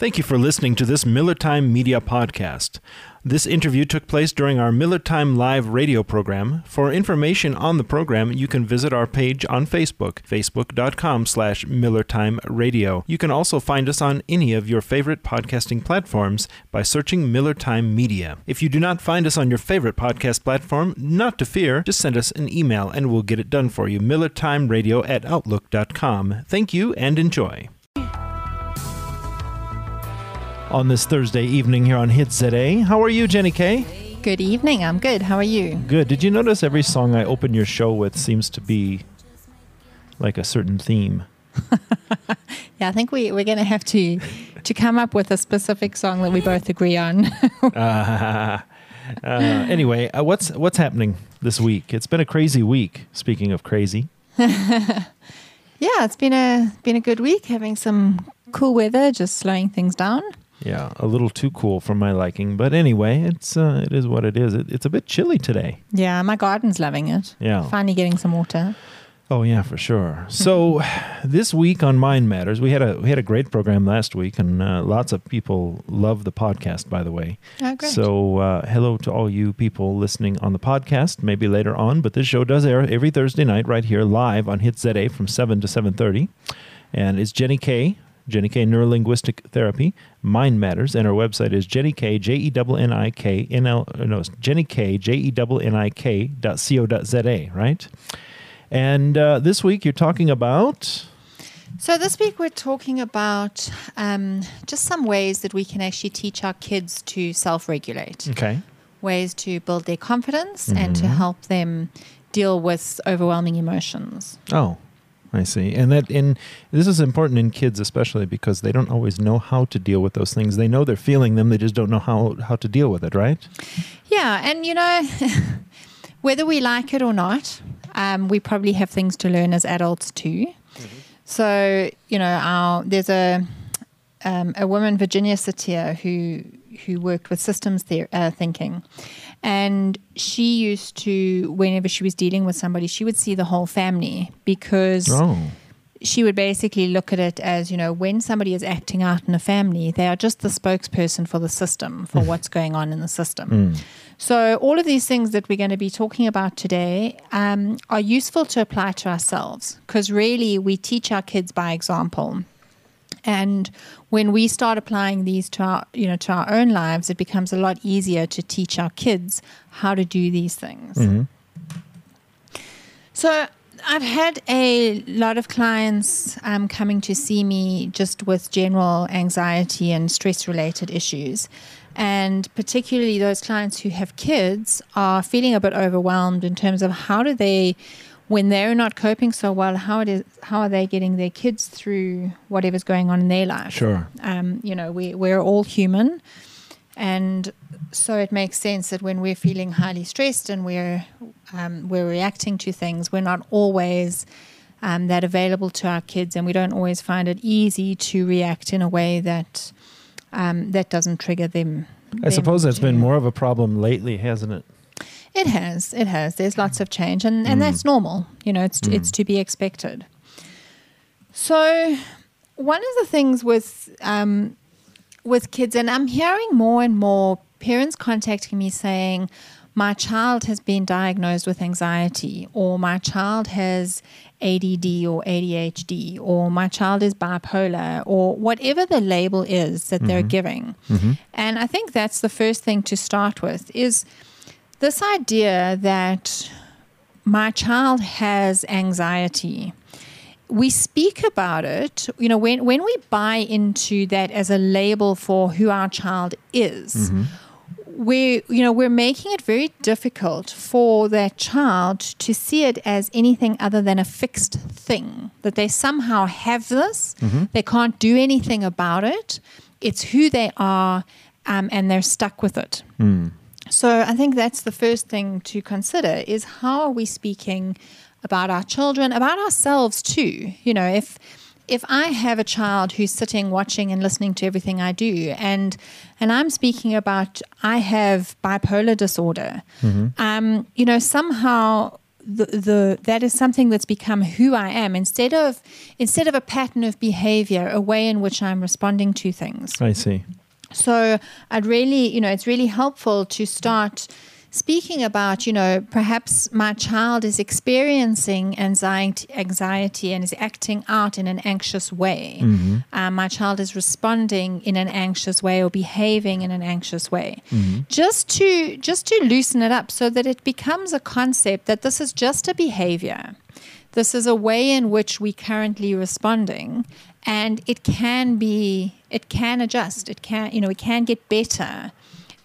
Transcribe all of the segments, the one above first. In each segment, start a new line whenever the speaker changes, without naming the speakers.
Thank you for listening to this Miller Time Media podcast. This interview took place during our Miller Time Live radio program. For information on the program, you can visit our page on Facebook, facebook.com slash millertimeradio. You can also find us on any of your favorite podcasting platforms by searching Miller Time Media. If you do not find us on your favorite podcast platform, not to fear, just send us an email and we'll get it done for you. millertimeradio at outlook.com. Thank you and enjoy on this Thursday evening here on Hits ZA. How are you, Jenny Kay?
Good evening. I'm good. How are you?
Good. Did you notice every song I open your show with seems to be like a certain theme?
yeah, I think we, we're going to have to to come up with a specific song that we both agree on. uh,
uh, anyway, uh, what's what's happening this week? It's been a crazy week. Speaking of crazy.
yeah, it's been a been a good week. Having some cool weather, just slowing things down.
Yeah, a little too cool for my liking, but anyway, it's uh, it is what it is. It, it's a bit chilly today.
Yeah, my garden's loving it.
Yeah,
finally getting some water.
Oh yeah, for sure. So this week on Mind Matters, we had a we had a great program last week, and uh, lots of people love the podcast. By the way,
oh, great.
so uh, hello to all you people listening on the podcast. Maybe later on, but this show does air every Thursday night right here live on Hits ZA from seven to seven thirty, and it's Jenny Kay Jenny K Neurolinguistic Therapy, Mind Matters, and our website is Jenny K J E N N I K N L no Jenny K J E N N I K dot C O dot Z A, right? And uh, this week you're talking about.
So this week we're talking about um, just some ways that we can actually teach our kids to self-regulate.
Okay.
Ways to build their confidence mm-hmm. and to mm-hmm. help them deal with overwhelming emotions.
Oh, I see. And that and this is important in kids especially because they don't always know how to deal with those things. They know they're feeling them, they just don't know how how to deal with it, right?
Yeah, and you know whether we like it or not, um, we probably have things to learn as adults too. Mm-hmm. So, you know, our there's a um, a woman, Virginia Satir, who who worked with systems ther- uh, thinking, and she used to, whenever she was dealing with somebody, she would see the whole family because oh. she would basically look at it as, you know, when somebody is acting out in a family, they are just the spokesperson for the system, for what's going on in the system. Mm. So, all of these things that we're going to be talking about today um, are useful to apply to ourselves because really we teach our kids by example. And when we start applying these to our, you know, to our own lives, it becomes a lot easier to teach our kids how to do these things. Mm-hmm. So I've had a lot of clients um, coming to see me just with general anxiety and stress related issues. And particularly those clients who have kids are feeling a bit overwhelmed in terms of how do they when they're not coping so well, how it is, how are they getting their kids through whatever's going on in their life?
Sure.
Um, you know, we we're all human, and so it makes sense that when we're feeling highly stressed and we're um, we're reacting to things, we're not always um, that available to our kids, and we don't always find it easy to react in a way that um, that doesn't trigger them.
I suppose that's been more of a problem lately, hasn't it?
It has. It has. There's lots of change, and, and mm. that's normal. You know, it's mm. it's to be expected. So, one of the things with um, with kids, and I'm hearing more and more parents contacting me saying, "My child has been diagnosed with anxiety," or "My child has ADD or ADHD," or "My child is bipolar," or whatever the label is that mm-hmm. they're giving. Mm-hmm. And I think that's the first thing to start with is this idea that my child has anxiety we speak about it you know when when we buy into that as a label for who our child is mm-hmm. we you know we're making it very difficult for that child to see it as anything other than a fixed thing that they somehow have this mm-hmm. they can't do anything about it it's who they are um, and they're stuck with it mm. So I think that's the first thing to consider is how are we speaking about our children, about ourselves too. You know, if if I have a child who's sitting watching and listening to everything I do and and I'm speaking about I have bipolar disorder, mm-hmm. um, you know, somehow the, the that is something that's become who I am instead of instead of a pattern of behavior, a way in which I'm responding to things.
I see.
So I'd really, you know, it's really helpful to start speaking about, you know, perhaps my child is experiencing anxiety, anxiety and is acting out in an anxious way.
Mm-hmm.
Um, my child is responding in an anxious way or behaving in an anxious way.
Mm-hmm.
Just to just to loosen it up so that it becomes a concept that this is just a behavior. This is a way in which we currently responding, and it can be, it can adjust. It can, you know, it can get better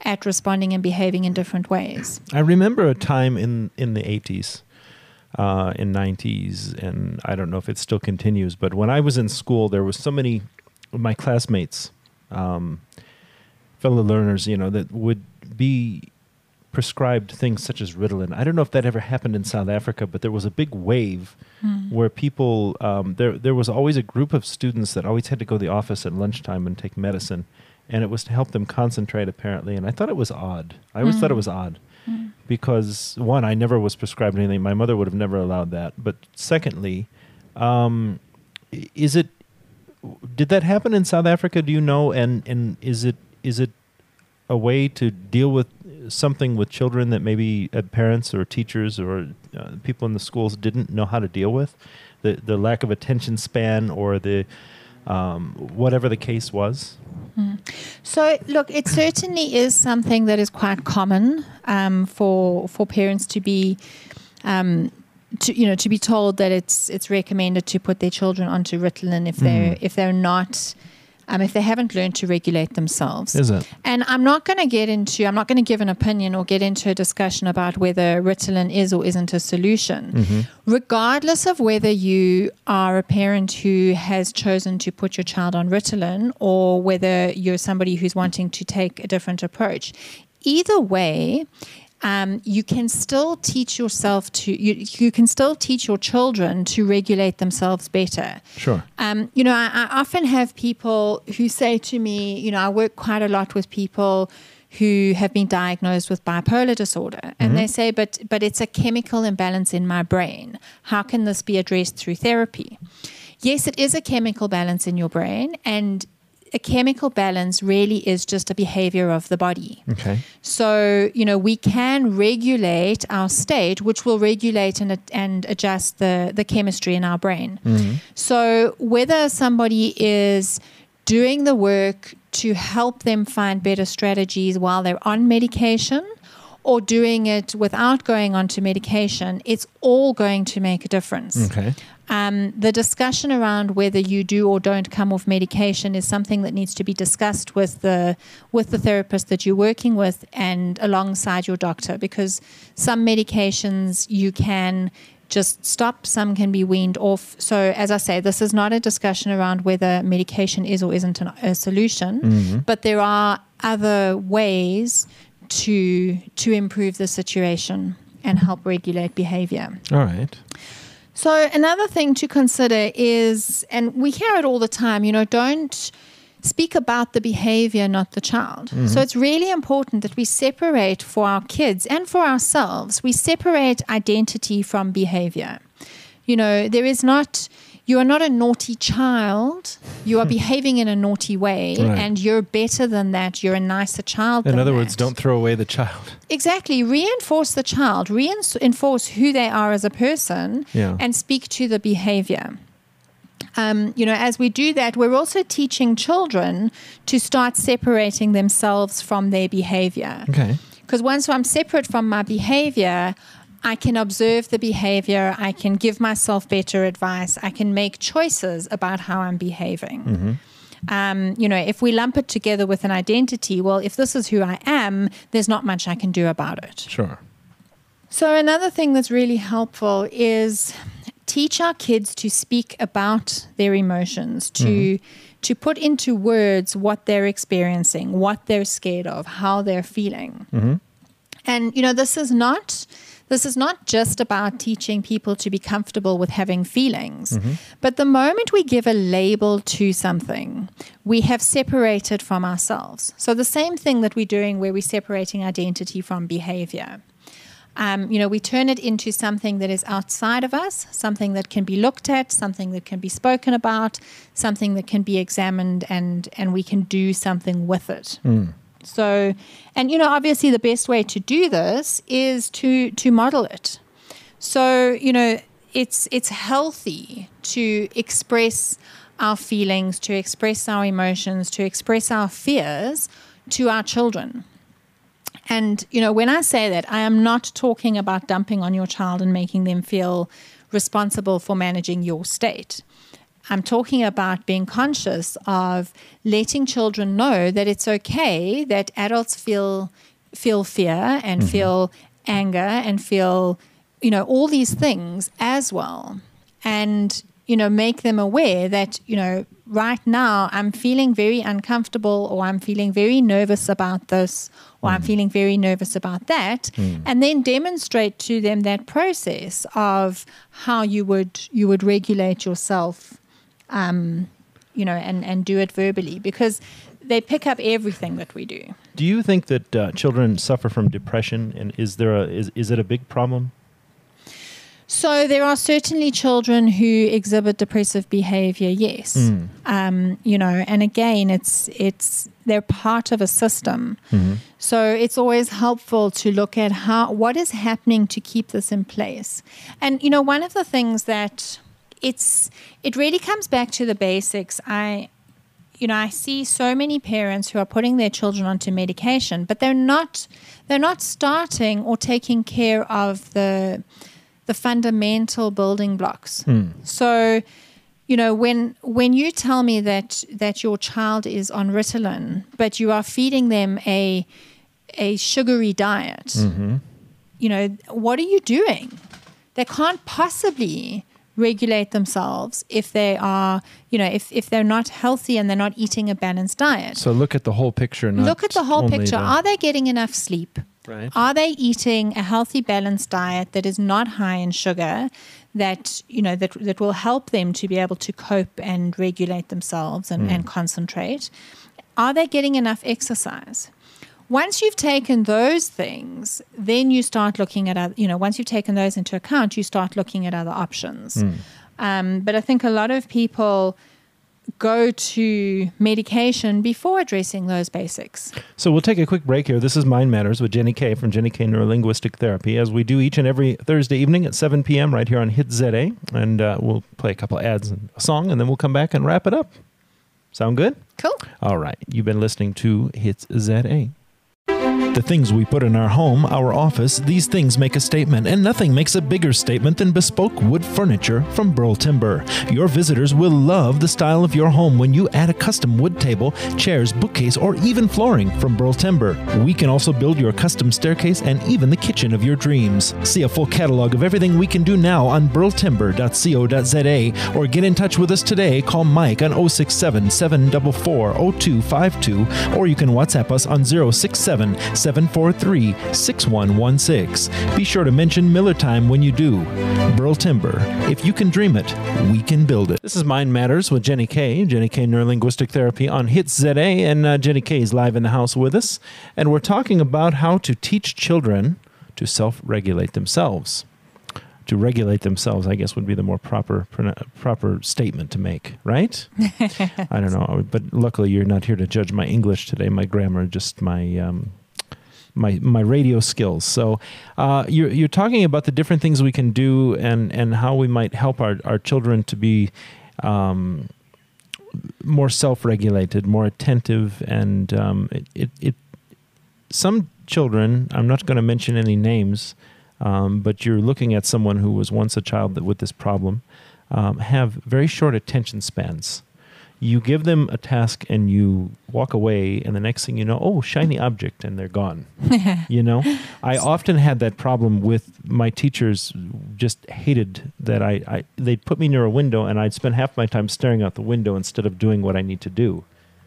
at responding and behaving in different ways.
I remember a time in in the eighties, uh, in nineties, and I don't know if it still continues. But when I was in school, there was so many of my classmates, um, fellow learners, you know, that would be prescribed things such as Ritalin. I don't know if that ever happened in South Africa, but there was a big wave where people um, there there was always a group of students that always had to go to the office at lunchtime and take medicine, and it was to help them concentrate apparently. And I thought it was odd. I always thought it was odd because one, I never was prescribed anything. My mother would have never allowed that. But secondly, um, is it did that happen in South Africa? Do you know? And and is it is it a way to deal with something with children that maybe uh, parents or teachers or uh, people in the schools didn't know how to deal with the the lack of attention span or the um, whatever the case was.
So, look, it certainly is something that is quite common um, for for parents to be, um, to you know, to be told that it's it's recommended to put their children onto Ritalin if they're if they're not. Um, if they haven't learned to regulate themselves.
Is it?
And I'm not going to get into, I'm not going to give an opinion or get into a discussion about whether Ritalin is or isn't a solution. Regardless of whether you are a parent who has chosen to put your child on Ritalin or whether you're somebody who's wanting to take a different approach, either way, um, you can still teach yourself to, you, you can still teach your children to regulate themselves better.
Sure.
Um, you know, I, I often have people who say to me, you know, I work quite a lot with people who have been diagnosed with bipolar disorder and they say but but it's a chemical imbalance in my brain how can this be addressed through therapy yes it is a chemical balance in your brain and a chemical balance really is just a behavior of the body
Okay.
so, you know, we can regulate our state, which will regulate and, and adjust the, the chemistry in our brain. Mm-hmm. So, whether somebody is doing the work to help them find better strategies while they're on medication or doing it without going onto medication, it's all going to make a difference.
Okay.
Um, the discussion around whether you do or don't come off medication is something that needs to be discussed with the with the therapist that you're working with and alongside your doctor because some medications you can just stop some can be weaned off so as i say this is not a discussion around whether medication is or isn't an, a solution but there are other ways to to improve the situation and help regulate behavior
All right.
so another thing to consider is, and we hear it all the time, you know, don't speak about the behavior, not the child. Mm-hmm. So it's really important that we separate for our kids and for ourselves, we separate identity from behavior. You know, there is not, you are not a naughty child. You are behaving in a naughty way,
Right.
and you're better than that. You're a nicer child.
In other words, don't throw away the child.
Exactly. Reinforce the child, reinforce who they are as a person,
Yeah.
and speak to the behavior. Um, you know, as we do that, we're also teaching children to start separating themselves from their behavior.
Okay.
Because once I'm separate from my behavior, I can observe the behavior, I can give myself better advice, I can make choices about how I'm behaving. Mm-hmm. Um, you know, if we lump it together with an identity, well, if this is who I am, there's not much I can do about it.
Sure.
So, another thing that's really helpful is teach our kids to speak about their emotions, to mm-hmm. to put into words what they're experiencing, what they're scared of, how they're feeling. Mm-hmm. And you know, this is not this is not just about teaching people to be comfortable with having feelings. But the moment we give a label to something, we have separated from ourselves. So the same thing that we're doing where we're separating identity from behavior. Um, you know, we turn it into something that is outside of us, something that can be looked at, something that can be spoken about, something that can be examined, and and we can do something with it. So, and you know, obviously, the best way to do this is to to model it. So, you know, it's it's healthy to express our feelings, to express our emotions, to express our fears to our children. And, you know, when I say that, I am not talking about dumping on your child and making them feel responsible for managing your state. I'm talking about being conscious of letting children know that it's okay that adults feel feel fear and mm-hmm. feel anger and feel, you know, all these things as well. And you know, make them aware that, you know, right now I'm feeling very uncomfortable or I'm feeling very nervous about this or mm. I'm feeling very nervous about that. Mm. And then demonstrate to them that process of how you would you would regulate yourself um, you know, and, and do it verbally because they pick up everything that we do.
Do you think that uh, children suffer from depression and is there a is, is it a big problem?
So there are certainly children who exhibit depressive behavior. Yes, mm. um, you know, and again, it's it's they're part of a system. Mm-hmm. So it's always helpful to look at how what is happening to keep this in place. And you know, one of the things that it's it really comes back to the basics. I you know, I see so many parents who are putting their children onto medication, but they're not they're not starting or taking care of the the fundamental building blocks. Mm. So, you know, when when you tell me that that your child is on Ritalin, but you are feeding them a a sugary diet, mm-hmm. you know, what are you doing? They can't possibly regulate themselves if they are, you know, if, if they're not healthy and they're not eating a balanced diet.
So look at the whole picture.
look at the whole picture. The... Are they getting enough sleep?
Right.
Are they eating a healthy, balanced diet that is not high in sugar, that you know that that will help them to be able to cope and regulate themselves and, mm. and concentrate? Are they getting enough exercise? Once you've taken those things, then you start looking at other, you know, once you've taken those into account, you start looking at other options. Mm. Um, but I think a lot of people go to medication before addressing those basics.
So we'll take a quick break here. This is Mind Matters with Jenny Kay from Jenny Kay Neurolinguistic Therapy, as we do each and every Thursday evening at 7 p.m. right here on Hits ZA. And uh, we'll play a couple ads and a song, and then we'll come back and wrap it up. Sound good?
Cool.
All right. You've been listening to Hits ZA. The things we put in our home, our office, these things make a statement, and nothing makes a bigger statement than bespoke wood furniture from Burl Timber. Your visitors will love the style of your home when you add a custom wood table, chairs, bookcase, or even flooring from Burl Timber. We can also build your custom staircase and even the kitchen of your dreams. See a full catalog of everything we can do now on burltimber.co.za or get in touch with us today. Call Mike on 067 744 0252 or you can WhatsApp us on 067 743 6116. Be sure to mention Miller Time when you do. Burl Timber. If you can dream it, we can build it. This is Mind Matters with Jenny Kay, Jenny Kay Neurolinguistic Therapy on Hits ZA, and uh, Jenny Kay is live in the house with us. And we're talking about how to teach children to self regulate themselves to regulate themselves, I guess would be the more proper proper statement to make, right? I don't know, but luckily you're not here to judge my English today, my grammar, just my um, my my radio skills. So uh, you're you're talking about the different things we can do and and how we might help our our children to be. Um, more self-regulated, more attentive, and um, it, it, it, Some children, I'm not going to mention any names, um, but you're looking at someone who was once a child with this problem, um, have very short attention spans you give them a task and you walk away and the next thing you know oh shiny object and they're gone. You know? I often had that problem with my teachers just hated that I, I they'd put me near a window and i'd spend half my time staring out the window instead of doing what i need to do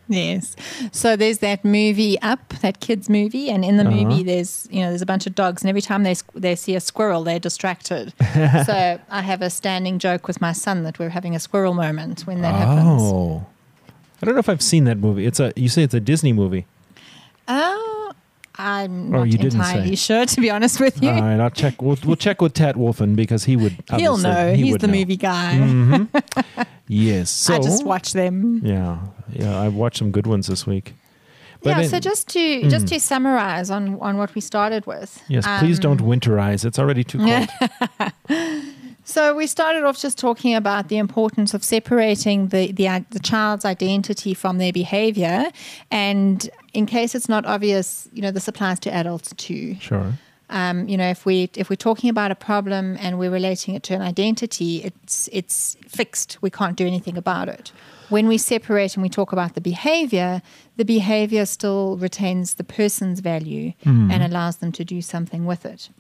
Yes. So there's that movie Up, that kids movie, and in the uh-huh. movie there's you know there's a bunch of dogs, and every time they they see a squirrel, they're distracted. so I have a standing joke with my son that we're having a squirrel moment when that oh. happens. Oh,
I don't know if I've seen that movie. It's a you say it's a Disney movie.
Oh, I'm
Oh,
not
you didn't
entirely
say.
sure, to be honest with you.
All right, I'll check. We'll, we'll check with Tat Wolfen because he would.
He'll know.
he
He's the
know.
movie guy.
Mhm. yes. So
I just watch them.
Yeah, yeah. I've watched some good ones this week. But
yeah.
it-
so just to just to summarize on on what we started with.
yes, please
um,
don't winterize. It's already too cold.
So we started off just talking about the importance of separating the, the the child's identity from their behavior, and in case it's not obvious, you know, this applies to adults too.
sure.
Um, you know, if we if we're talking about a problem and we're relating it to an identity, it's it's fixed. We can't do anything about it. When we separate and we talk about the behavior, the behavior still retains the person's value and allows them to do something with it.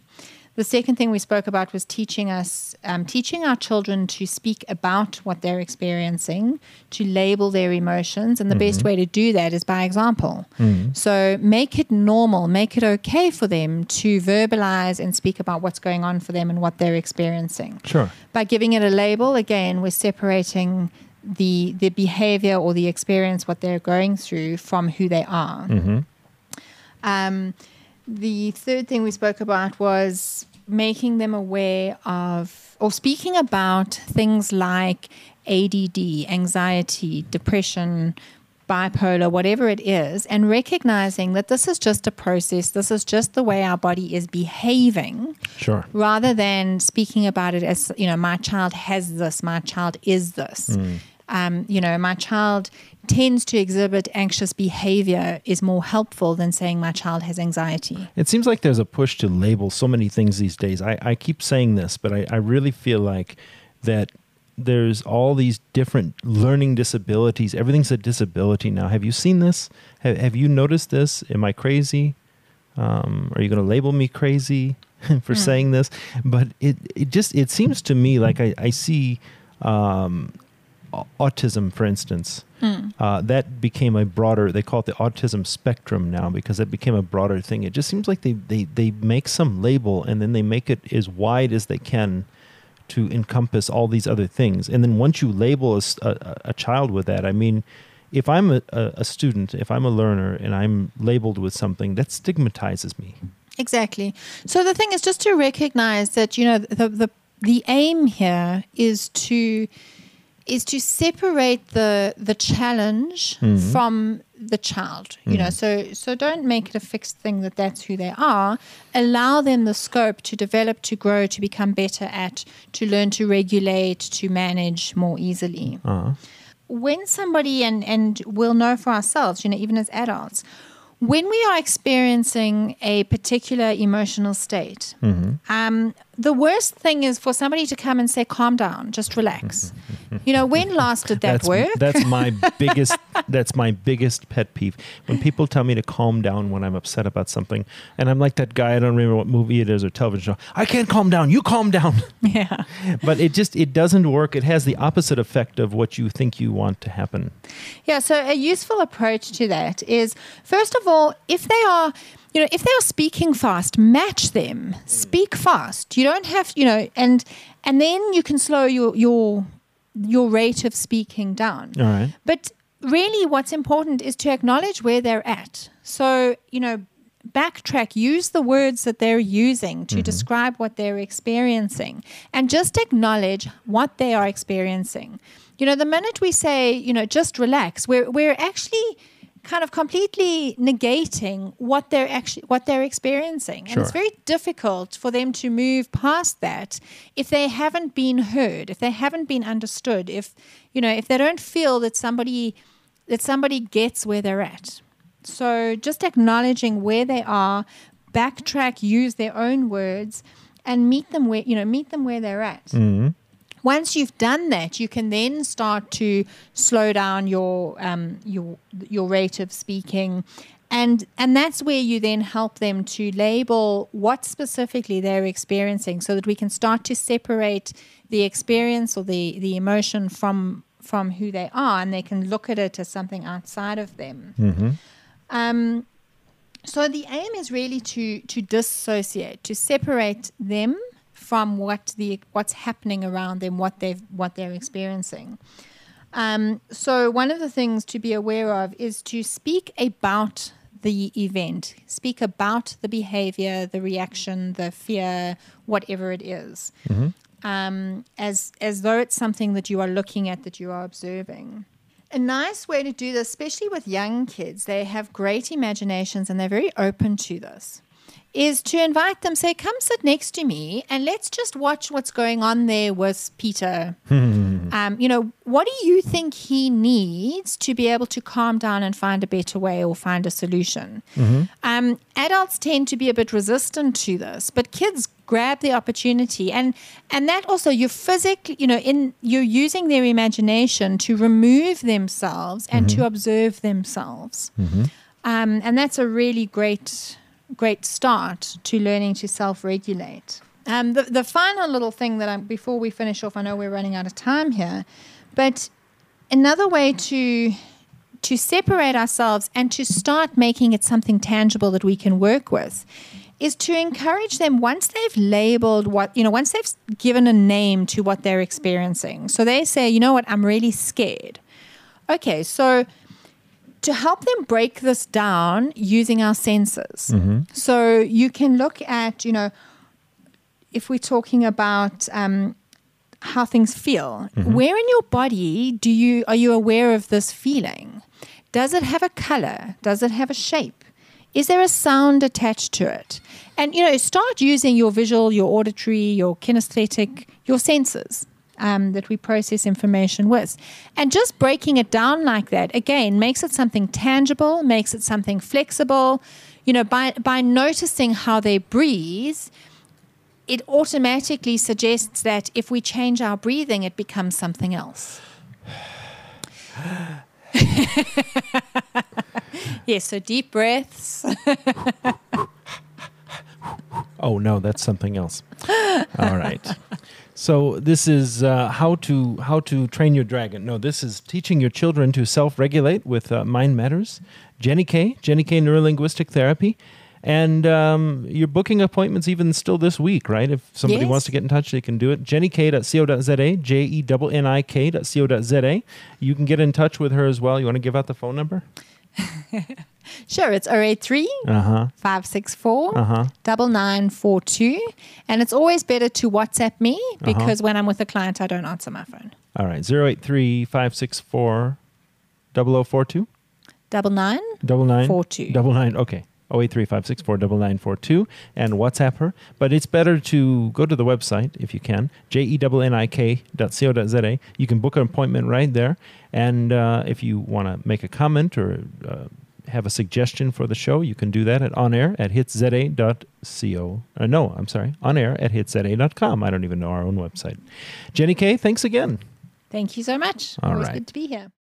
The second thing we spoke about was teaching us, um, teaching our children to speak about what they're experiencing, to label their emotions. And the best way to do that is by example. So make it normal, make it okay for them to verbalize and speak about what's going on for them and what they're experiencing.
Sure.
By giving it a label, again, we're separating the the behavior or the experience, what they're going through, from who they are. Um, the third thing we spoke about was making them aware of or speaking about things like ADD, anxiety, depression, bipolar, whatever it is, and recognizing that this is just a process, this is just the way our body is behaving.
Sure.
rather than speaking about it as you know my child has this my child is this mm. Um, you know my child tends to exhibit anxious behavior is more helpful than saying my child has anxiety
It seems like there's a push to label so many things these days. I, I keep saying this, but I, I really feel like that there's all these different learning disabilities. Everything's a disability now. Have you seen this? Have, have you noticed this? Am I crazy? Um, are you going to label me crazy for saying this? But it, it just it seems to me like I, I see um, autism, for instance. Uh, that became a broader. They call it the autism spectrum now because it became a broader thing. It just seems like they they they make some label and then they make it as wide as they can to encompass all these other things. And then once you label a child with that, I mean, if I'm a, a, a student, if I'm a learner, and I'm labeled with something, that stigmatizes me.
exactly so the thing is just to recognize that you know the the, the aim here is to is to separate the the challenge from the child you know. So so don't make it a fixed thing that that's who they are. Allow them the scope to develop to grow to become better at to learn to regulate to manage more easily.
Uh,
when somebody and and we'll know for ourselves you know even as adults when we are experiencing a particular emotional state um, the worst thing is for somebody to come and say calm down just relax you know when last did that
that's
work
that's my biggest that's my biggest pet peeve when people tell me to calm down when I'm upset about something, and I'm like that guy. I don't remember what movie it is or television show. I can't calm down. You calm down.
yeah
but it just it doesn't work. It has the opposite effect of what you think you want to happen.
Yeah, so a useful approach to that is first of all, if they are, you know, if they are speaking fast, match them. Speak fast. You don't have, you know, and and then you can slow your your your rate of speaking down.
All right.
But really what's important is to acknowledge where they're at. So, you know, backtrack, use the words that they're using to mm-hmm. describe what they're experiencing and just acknowledge what they are experiencing. You know, the minute we say, you know, just relax, we're we're actually kind of completely negating what they're actually what they're experiencing. And it's very difficult for them to move past that if they haven't been heard, if they haven't been understood, if you know, if they don't feel that somebody that somebody gets where they're at. So just acknowledging where they are, backtrack, use their own words, and meet them where you know meet them where they're at. Mm-hmm. Once you've done that, you can then start to slow down your um, your your rate of speaking, and and that's where you then help them to label what specifically they're experiencing, so that we can start to separate the experience or the the emotion from from who they are, and they can look at it as something outside of them. Um, so the aim is really to to dissociate, to separate them from what the what's happening around them, what they've what they're experiencing. Um, so one of the things to be aware of is to speak about the event. Speak about the behavior, the reaction, the fear, whatever it is, um, as as though it's something that you are looking at, that you are observing. A nice way to do this, especially with young kids, they have great imaginations and they're very open to this. Is to invite them, say, come sit next to me and let's just watch what's going on there with Peter. um, you know, what do you think he needs to be able to calm down and find a better way or find a solution? Um, adults tend to be a bit resistant to this, but kids grab the opportunity and and that also you're physically you know in you're using their imagination to remove themselves and to observe themselves. Um, and that's a really great great start to learning to self-regulate um, the, the final little thing that I'm before we finish off i know we're running out of time here but another way to to separate ourselves and to start making it something tangible that we can work with is to encourage them once they've labeled what, you know, once they've given a name to what they're experiencing. So they say, you know what, I'm really scared. Okay, so to help them break this down using our senses. So you can look at, you know, if we're talking about um, how things feel, where in your body do you are you aware of this feeling? Does it have a color? Does it have a shape? Is there a sound attached to it? And you know, start using your visual, your auditory, your kinesthetic, your senses um, that we process information with, and just breaking it down like that again makes it something tangible, makes it something flexible. You know, by by noticing how they breathe, it automatically suggests that if we change our breathing, it becomes something else. yes, so deep breaths.
Oh no, that's something else. All right. So this is uh, how to how to train your dragon. No, this is teaching your children to self-regulate with uh, Mind Matters. Jenny K, Jenny K Neurolinguistic Therapy, and um, you're booking appointments even still this week, right? If somebody
Yes.
wants to get in touch, they can do it. JennyK.co.za, J E N N I K.co.za. You can get in touch with her as well. You want to give out the phone number?
Sure, it's 083
Uh huh.
564
Uh huh.
9942. And it's always better to WhatsApp me
Uh-huh.
because when I'm with a client, I don't answer my phone.
All right. Zero eight three five six four double o four two.
Double nine.
Double nine
Four two.
Double nine. Okay. Oh eight three five six four double nine four two and WhatsApp her. But it's better to go to the website if you can. J E N N I K dot co dot Z A. You can book an appointment right there. And uh, if you want to make a comment or uh, have a suggestion for the show, you can do that at on air at hitsza.co. Uh, no, I'm sorry, on air at hitsza.com. I don't even know our own website. Jenny K, thanks again.
Thank you so much.
All
always
right.
good to be here.